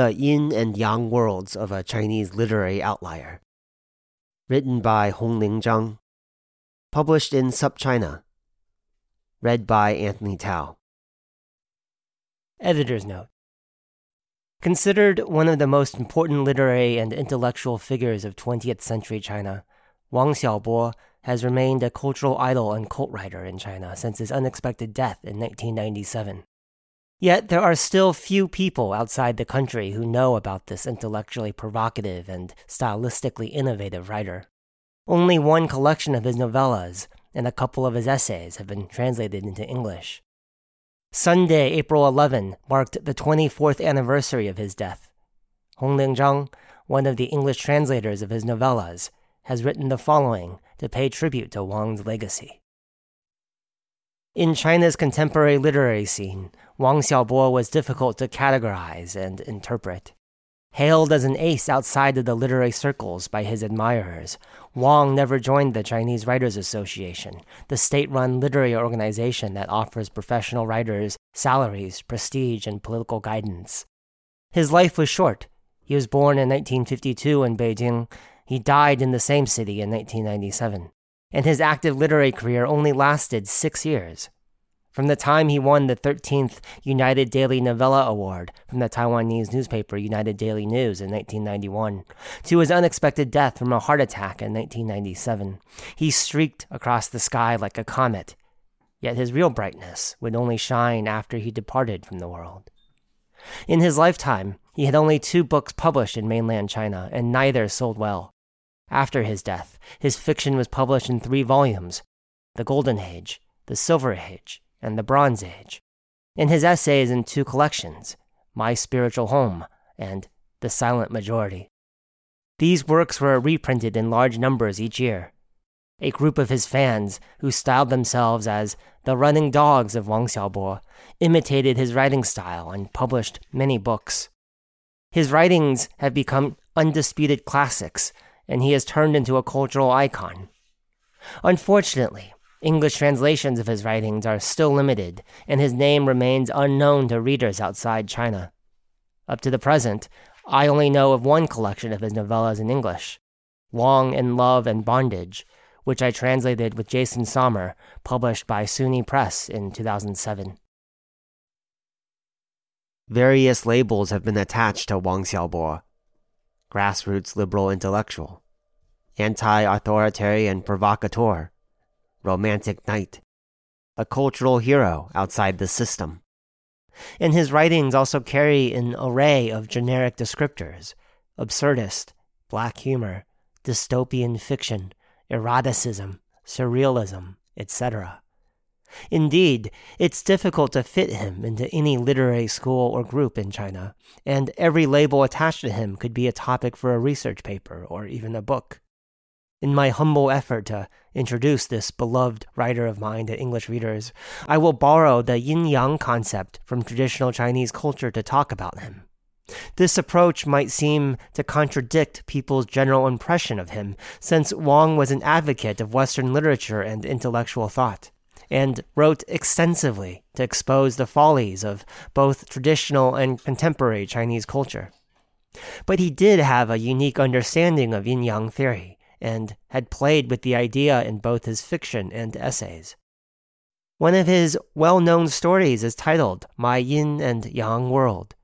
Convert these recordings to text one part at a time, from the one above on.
The Yin and Yang Worlds of a Chinese Literary Outlier. Written by Hongling Zhang. Published in SupChina. Read by Anthony Tao. Editor's Note Considered one of the most important literary and intellectual figures of 20th century China, Wang Xiaobo has remained a cultural idol and cult writer in China since his unexpected death in 1997. Yet there are still few people outside the country who know about this intellectually provocative and stylistically innovative writer. Only one collection of his novellas and a couple of his essays have been translated into English. Sunday, April 11, marked the 24th anniversary of his death. Hongling Zhang, one of the English translators of his novellas, has written the following to pay tribute to Wang's legacy. In China's contemporary literary scene, Wang Xiaobo was difficult to categorize and interpret. Hailed as an ace outside of the literary circles by his admirers, Wang never joined the Chinese Writers Association, the state run literary organization that offers professional writers salaries, prestige, and political guidance. His life was short. He was born in 1952 in Beijing. He died in the same city in 1997. And his active literary career only lasted six years. From the time he won the 13th United Daily Novella Award from the Taiwanese newspaper United Daily News in 1991 to his unexpected death from a heart attack in 1997, he streaked across the sky like a comet. Yet his real brightness would only shine after he departed from the world. In his lifetime, he had only two books published in mainland China, and neither sold well. After his death, his fiction was published in three volumes The Golden Age, The Silver Age, and the Bronze Age, in his essays in two collections, My Spiritual Home and The Silent Majority. These works were reprinted in large numbers each year. A group of his fans, who styled themselves as the running dogs of Wang Xiaobo, imitated his writing style and published many books. His writings have become undisputed classics, and he has turned into a cultural icon. Unfortunately, English translations of his writings are still limited, and his name remains unknown to readers outside China. Up to the present, I only know of one collection of his novellas in English Wang in Love and Bondage, which I translated with Jason Sommer, published by SUNY Press in 2007. Various labels have been attached to Wang Xiaobo grassroots liberal intellectual, anti authoritarian provocateur romantic knight, a cultural hero outside the system. And his writings also carry an array of generic descriptors absurdist, black humor, dystopian fiction, eroticism, surrealism, etc. Indeed, it's difficult to fit him into any literary school or group in China, and every label attached to him could be a topic for a research paper or even a book. In my humble effort to introduce this beloved writer of mine to English readers, I will borrow the yin yang concept from traditional Chinese culture to talk about him. This approach might seem to contradict people's general impression of him, since Wang was an advocate of Western literature and intellectual thought, and wrote extensively to expose the follies of both traditional and contemporary Chinese culture. But he did have a unique understanding of yin yang theory and had played with the idea in both his fiction and essays. One of his well known stories is titled My Yin and Yang World,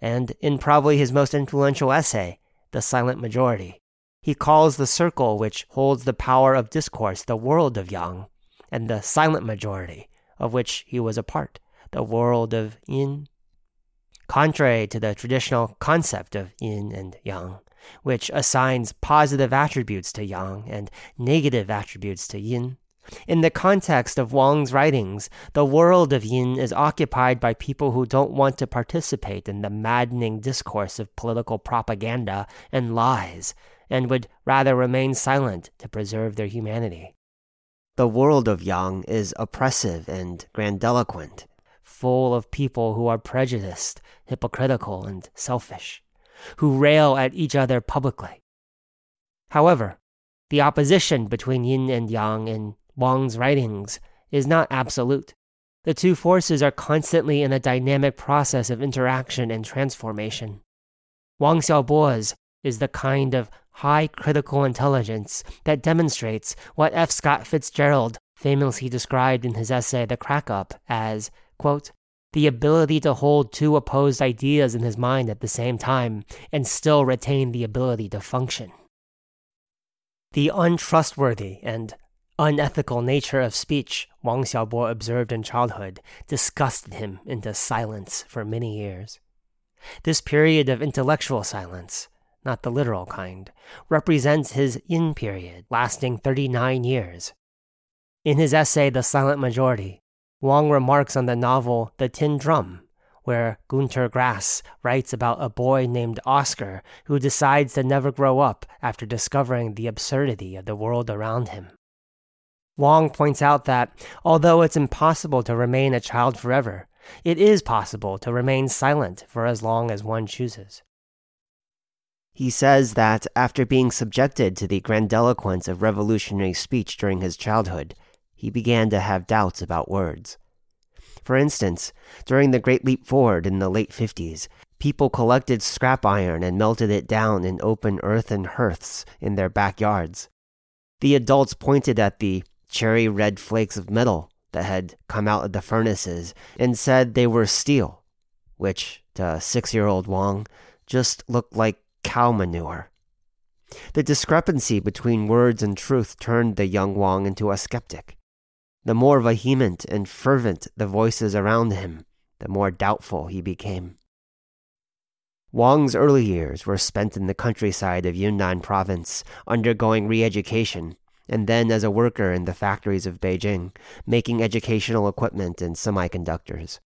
and in probably his most influential essay, The Silent Majority, he calls the circle which holds the power of discourse the world of Yang, and the silent majority, of which he was a part, the world of Yin. Contrary to the traditional concept of Yin and Yang, which assigns positive attributes to yang and negative attributes to yin. In the context of Wang's writings, the world of yin is occupied by people who don't want to participate in the maddening discourse of political propaganda and lies, and would rather remain silent to preserve their humanity. The world of yang is oppressive and grandiloquent, full of people who are prejudiced, hypocritical, and selfish, who rail at each other publicly. However, the opposition between yin and yang in Wang's writings is not absolute. The two forces are constantly in a dynamic process of interaction and transformation. Wang Xiaobo's is the kind of high critical intelligence that demonstrates what F. Scott Fitzgerald famously described in his essay The Crack Up as, quote, the ability to hold two opposed ideas in his mind at the same time and still retain the ability to function. The untrustworthy and unethical nature of speech Wang Xiaobo observed in childhood disgusted him into silence for many years. This period of intellectual silence, not the literal kind, represents his yin period, lasting 39 years. In his essay, The Silent Majority, Wang remarks on the novel The Tin Drum, where Gunter Grass writes about a boy named Oscar who decides to never grow up after discovering the absurdity of the world around him. Wang points out that although it's impossible to remain a child forever, it is possible to remain silent for as long as one chooses. He says that after being subjected to the grandiloquence of revolutionary speech during his childhood, he began to have doubts about words. For instance, during the Great Leap Forward in the late 50s, people collected scrap iron and melted it down in open earthen hearths in their backyards. The adults pointed at the cherry red flakes of metal that had come out of the furnaces and said they were steel, which to six year old Wang just looked like cow manure. The discrepancy between words and truth turned the young Wang into a skeptic. The more vehement and fervent the voices around him, the more doubtful he became. Wang's early years were spent in the countryside of Yunnan province, undergoing re education and then as a worker in the factories of Beijing, making educational equipment and semiconductors.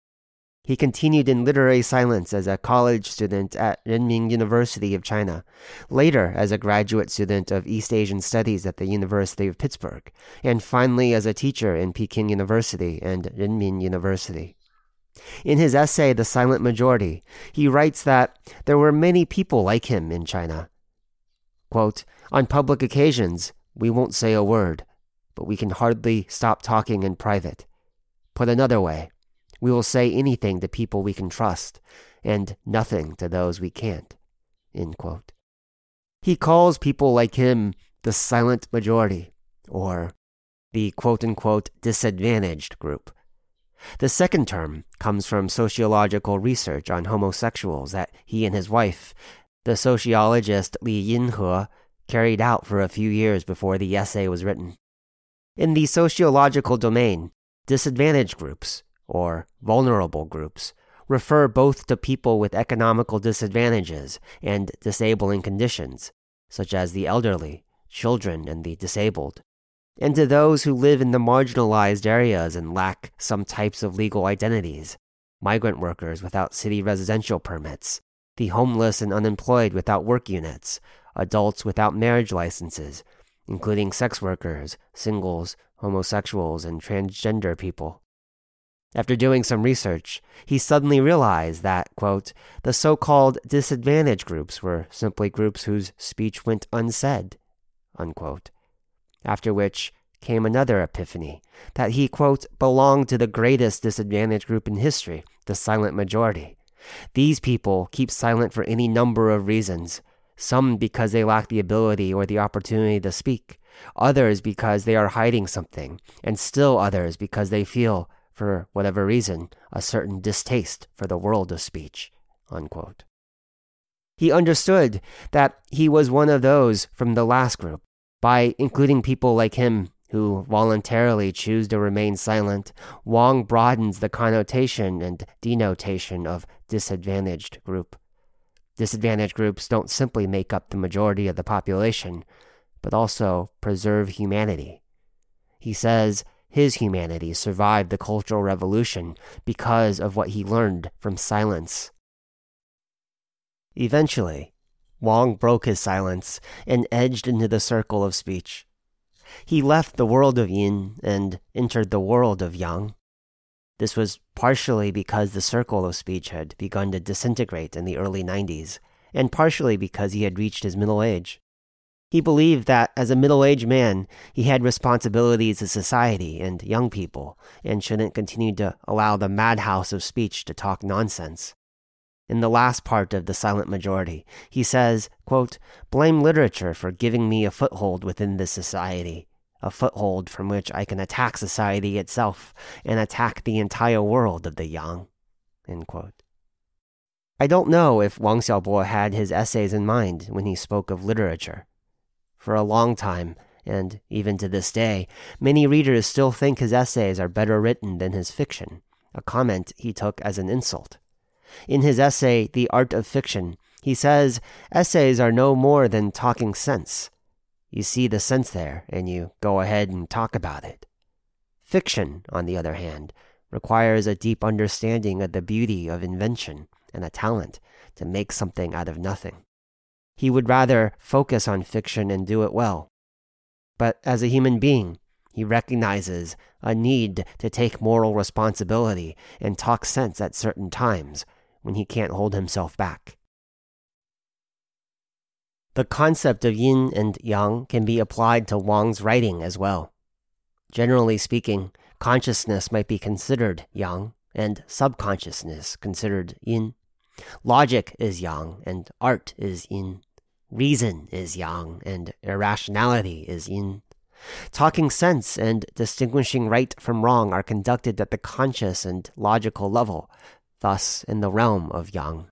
He continued in literary silence as a college student at Renmin University of China, later as a graduate student of East Asian Studies at the University of Pittsburgh, and finally as a teacher in Peking University and Renmin University. In his essay, The Silent Majority, he writes that there were many people like him in China. Quote, On public occasions, we won't say a word, but we can hardly stop talking in private. Put another way, we will say anything to people we can trust, and nothing to those we can't. He calls people like him the silent majority, or the quote unquote disadvantaged group. The second term comes from sociological research on homosexuals that he and his wife, the sociologist Li Yinhe, carried out for a few years before the essay was written. In the sociological domain, disadvantaged groups, or vulnerable groups, refer both to people with economical disadvantages and disabling conditions, such as the elderly, children, and the disabled, and to those who live in the marginalized areas and lack some types of legal identities, migrant workers without city residential permits, the homeless and unemployed without work units, adults without marriage licenses, including sex workers, singles, homosexuals, and transgender people. After doing some research, he suddenly realized that, quote, the so called disadvantaged groups were simply groups whose speech went unsaid, unquote. After which came another epiphany that he, quote, belonged to the greatest disadvantaged group in history, the silent majority. These people keep silent for any number of reasons, some because they lack the ability or the opportunity to speak, others because they are hiding something, and still others because they feel, for whatever reason, a certain distaste for the world of speech. Unquote. He understood that he was one of those from the last group by including people like him who voluntarily choose to remain silent. Wang broadens the connotation and denotation of disadvantaged group. Disadvantaged groups don't simply make up the majority of the population, but also preserve humanity. He says his humanity survived the Cultural Revolution because of what he learned from silence. Eventually, Wang broke his silence and edged into the circle of speech. He left the world of yin and entered the world of yang. This was partially because the circle of speech had begun to disintegrate in the early 90s, and partially because he had reached his middle age. He believed that as a middle aged man, he had responsibilities to society and young people, and shouldn't continue to allow the madhouse of speech to talk nonsense. In the last part of The Silent Majority, he says, quote, Blame literature for giving me a foothold within this society, a foothold from which I can attack society itself and attack the entire world of the yang. I don't know if Wang Xiaobo had his essays in mind when he spoke of literature. For a long time, and even to this day, many readers still think his essays are better written than his fiction, a comment he took as an insult. In his essay, The Art of Fiction, he says essays are no more than talking sense. You see the sense there, and you go ahead and talk about it. Fiction, on the other hand, requires a deep understanding of the beauty of invention and a talent to make something out of nothing. He would rather focus on fiction and do it well. But as a human being, he recognizes a need to take moral responsibility and talk sense at certain times when he can't hold himself back. The concept of yin and yang can be applied to Wang's writing as well. Generally speaking, consciousness might be considered yang and subconsciousness considered yin. Logic is yang and art is yin. Reason is yang, and irrationality is yin. Talking sense and distinguishing right from wrong are conducted at the conscious and logical level, thus in the realm of yang.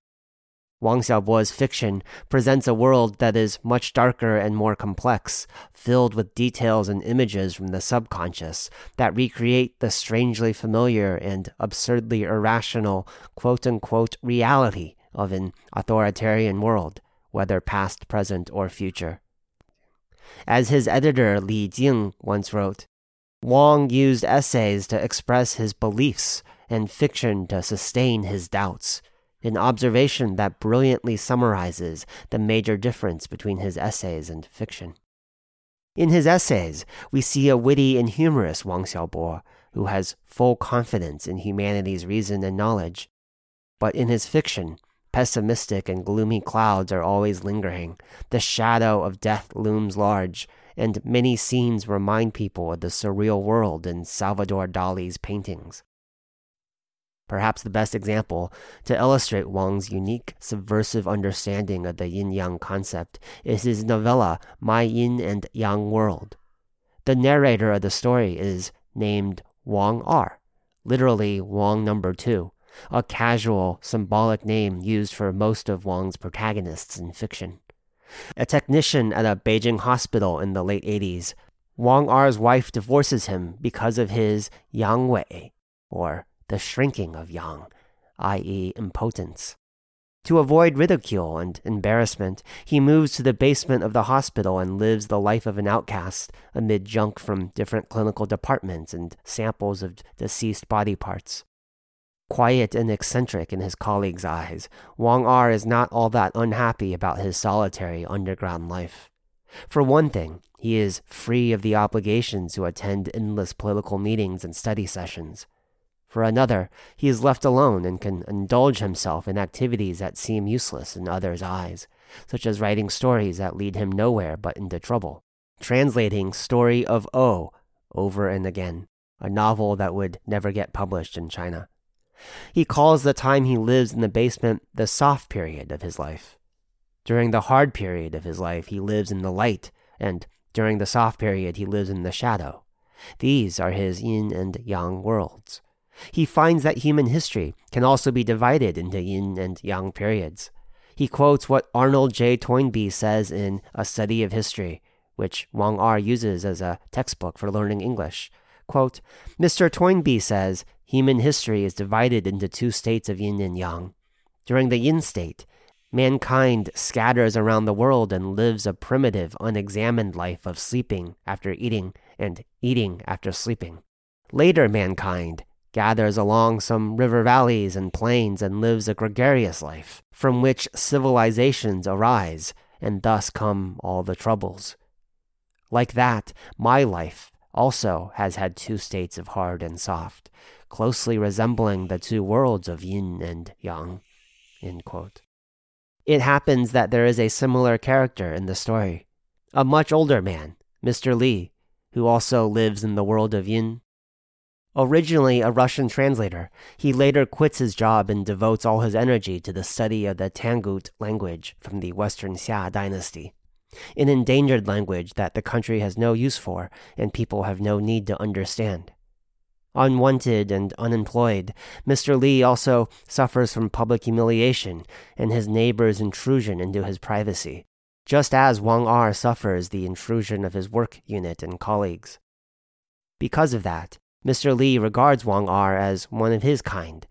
Wang Xiaobo's fiction presents a world that is much darker and more complex, filled with details and images from the subconscious that recreate the strangely familiar and absurdly irrational quote unquote reality of an authoritarian world whether past, present, or future. As his editor Li Jing once wrote, Wang used essays to express his beliefs and fiction to sustain his doubts, an observation that brilliantly summarizes the major difference between his essays and fiction. In his essays, we see a witty and humorous Wang Xiaobo who has full confidence in humanity's reason and knowledge. But in his fiction, Pessimistic and gloomy clouds are always lingering. The shadow of death looms large, and many scenes remind people of the surreal world in Salvador Dali's paintings. Perhaps the best example to illustrate Wang's unique subversive understanding of the yin yang concept is his novella My Yin and Yang World. The narrator of the story is named Wang R, literally Wang number two, a casual, symbolic name used for most of Wang's protagonists in fiction. A technician at a Beijing hospital in the late 80s, Wang Er's wife divorces him because of his yang wei, or the shrinking of yang, i.e., impotence. To avoid ridicule and embarrassment, he moves to the basement of the hospital and lives the life of an outcast amid junk from different clinical departments and samples of deceased body parts. Quiet and eccentric in his colleagues' eyes, Wang R is not all that unhappy about his solitary underground life. For one thing, he is free of the obligations to attend endless political meetings and study sessions. For another, he is left alone and can indulge himself in activities that seem useless in others' eyes, such as writing stories that lead him nowhere but into trouble, translating Story of O over and again, a novel that would never get published in China. He calls the time he lives in the basement the soft period of his life. During the hard period of his life, he lives in the light, and during the soft period, he lives in the shadow. These are his yin and yang worlds. He finds that human history can also be divided into yin and yang periods. He quotes what Arnold J. Toynbee says in A Study of History, which Wang R uses as a textbook for learning English. Quote, Mr. Toynbee says human history is divided into two states of yin and yang. During the yin state, mankind scatters around the world and lives a primitive, unexamined life of sleeping after eating and eating after sleeping. Later mankind gathers along some river valleys and plains and lives a gregarious life, from which civilizations arise, and thus come all the troubles. Like that, my life also has had two states of hard and soft, closely resembling the two worlds of yin and yang. It happens that there is a similar character in the story. A much older man, Mr. Li, who also lives in the world of yin Originally a Russian translator, he later quits his job and devotes all his energy to the study of the Tangut language from the Western Xia dynasty, an endangered language that the country has no use for and people have no need to understand. Unwanted and unemployed, Mr. Li also suffers from public humiliation and his neighbor's intrusion into his privacy, just as Wang Er suffers the intrusion of his work unit and colleagues. Because of that, Mr. Li regards Wang Er as one of his kind,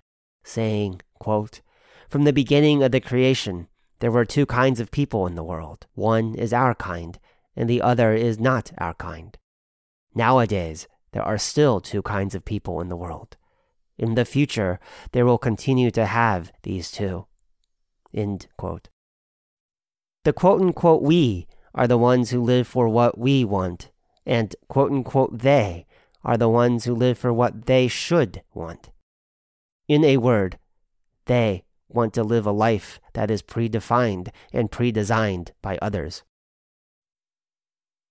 saying, quote, From the beginning of the creation, there were two kinds of people in the world. One is our kind, and the other is not our kind. Nowadays, there are still two kinds of people in the world. In the future, there will continue to have these two. End quote. The quote unquote we are the ones who live for what we want, and quote unquote they are the ones who live for what they should want. In a word, they want to live a life that is predefined and predesigned by others.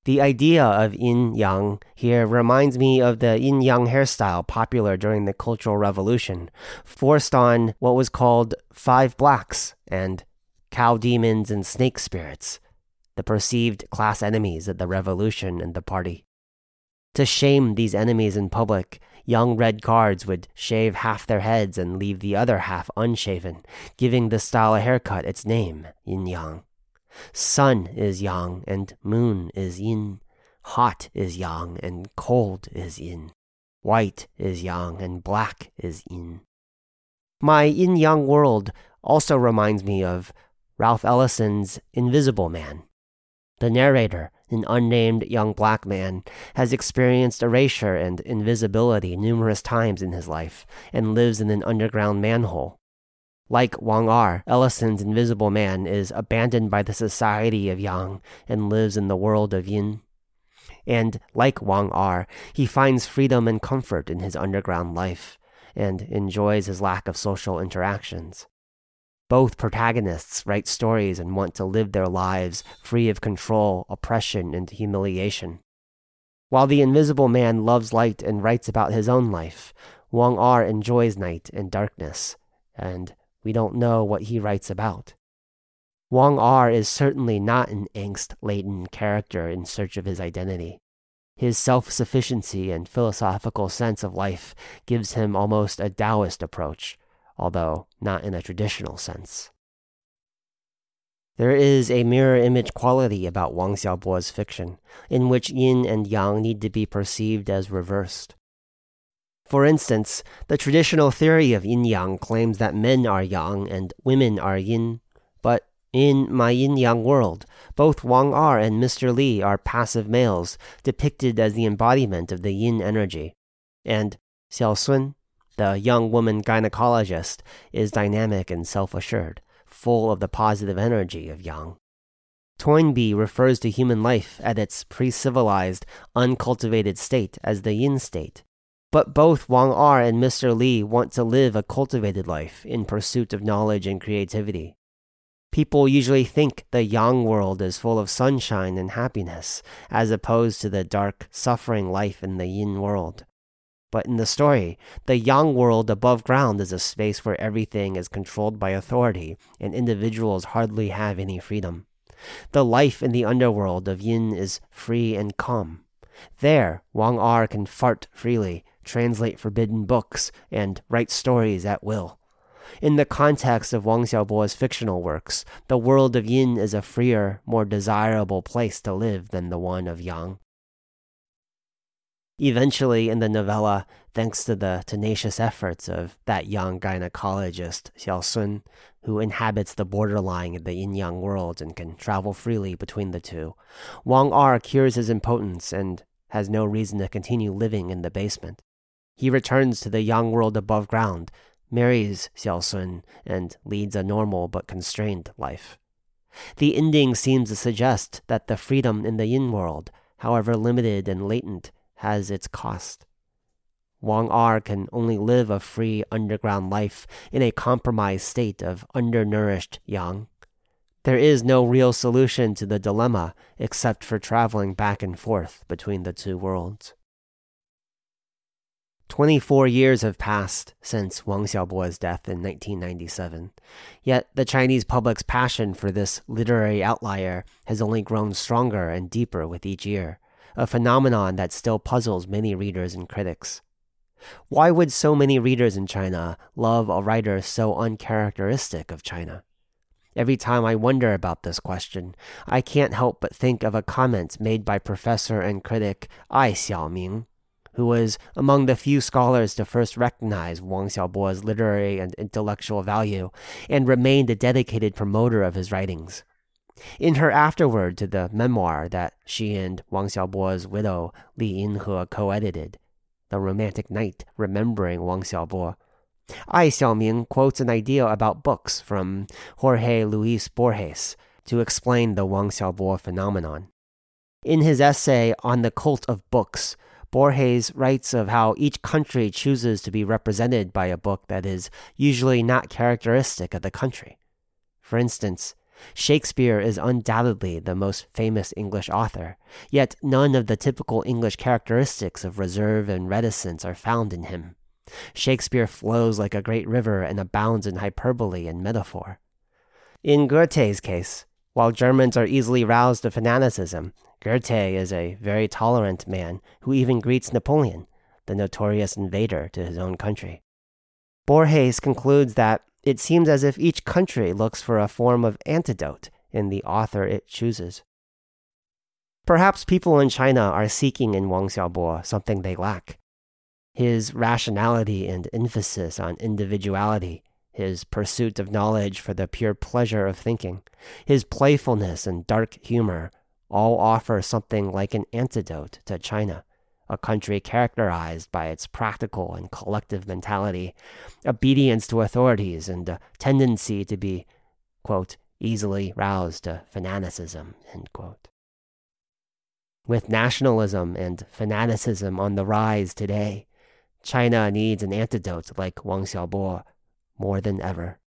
The idea of yin yang here reminds me of the yin yang hairstyle popular during the Cultural Revolution, forced on what was called five blacks and cow demons and snake spirits, the perceived class enemies of the revolution and the party. To shame these enemies in public, young red guards would shave half their heads and leave the other half unshaven, giving the style of haircut its name, yin yang. Sun is yang and moon is yin. Hot is yang and cold is yin. White is yang and black is yin. My yin yang world also reminds me of Ralph Ellison's Invisible Man. The narrator an unnamed young black man, has experienced erasure and invisibility numerous times in his life and lives in an underground manhole. Like Wang Er, Ellison's invisible man is abandoned by the society of Yang and lives in the world of Yin. And like Wang Er, he finds freedom and comfort in his underground life and enjoys his lack of social interactions. Both protagonists write stories and want to live their lives free of control, oppression, and humiliation. While the invisible man loves light and writes about his own life, Wang Er enjoys night and darkness, and we don't know what he writes about. Wang Er is certainly not an angst laden character in search of his identity. His self sufficiency and philosophical sense of life gives him almost a Taoist approach, although not in a traditional sense. There is a mirror image quality about Wang Xiaobo's fiction, in which yin and yang need to be perceived as reversed. For instance, the traditional theory of yin yang claims that men are yang and women are yin, but in my yin yang world, both Wang Er and Mr. Li are passive males, depicted as the embodiment of the yin energy, and Xiao Sun the young woman gynecologist is dynamic and self assured, full of the positive energy of Yang. Toynbee refers to human life at its pre civilized, uncultivated state as the yin state. But both Wang Er and Mr. Li want to live a cultivated life in pursuit of knowledge and creativity. People usually think the yang world is full of sunshine and happiness, as opposed to the dark, suffering life in the yin world. But in the story, the yang world above ground is a space where everything is controlled by authority and individuals hardly have any freedom. The life in the underworld of yin is free and calm. There, Wang Er can fart freely, translate forbidden books, and write stories at will. In the context of Wang Xiaobo's fictional works, the world of yin is a freer, more desirable place to live than the one of yang. Eventually, in the novella, thanks to the tenacious efforts of that young gynecologist, Xiao Sun, who inhabits the borderline of the yin yang worlds and can travel freely between the two, Wang R cures his impotence and has no reason to continue living in the basement. He returns to the yang world above ground, marries Xiao Sun, and leads a normal but constrained life. The ending seems to suggest that the freedom in the yin world, however limited and latent, has its cost. Wang R can only live a free underground life in a compromised state of undernourished yang. There is no real solution to the dilemma except for traveling back and forth between the two worlds. 24 years have passed since Wang Xiaobo's death in 1997, yet the Chinese public's passion for this literary outlier has only grown stronger and deeper with each year, a phenomenon that still puzzles many readers and critics. Why would so many readers in China love a writer so uncharacteristic of China? Every time I wonder about this question, I can't help but think of a comment made by professor and critic Ai Xiaoming who was among the few scholars to first recognize Wang Xiaobo's literary and intellectual value and remained a dedicated promoter of his writings. In her afterword to the memoir that she and Wang Xiaobo's widow Li Yinhe co-edited, The Romantic Knight Remembering Wang Xiaobo, Ai Xiaoming quotes an idea about books from Jorge Luis Borges to explain the Wang Xiaobo phenomenon. In his essay on the cult of books, Borges writes of how each country chooses to be represented by a book that is usually not characteristic of the country. For instance, Shakespeare is undoubtedly the most famous English author, yet none of the typical English characteristics of reserve and reticence are found in him. Shakespeare flows like a great river and abounds in hyperbole and metaphor. In Goethe's case, while Germans are easily roused to fanaticism, Goethe is a very tolerant man who even greets Napoleon, the notorious invader, to his own country. Borges concludes that it seems as if each country looks for a form of antidote in the author it chooses. Perhaps people in China are seeking in Wang Xiaobo something they lack. His rationality and emphasis on individuality, his pursuit of knowledge for the pure pleasure of thinking, his playfulness and dark humor all offer something like an antidote to China, a country characterized by its practical and collective mentality, obedience to authorities, and a tendency to be, quote, easily roused to fanaticism, With nationalism and fanaticism on the rise today, China needs an antidote like Wang Xiaobo more than ever.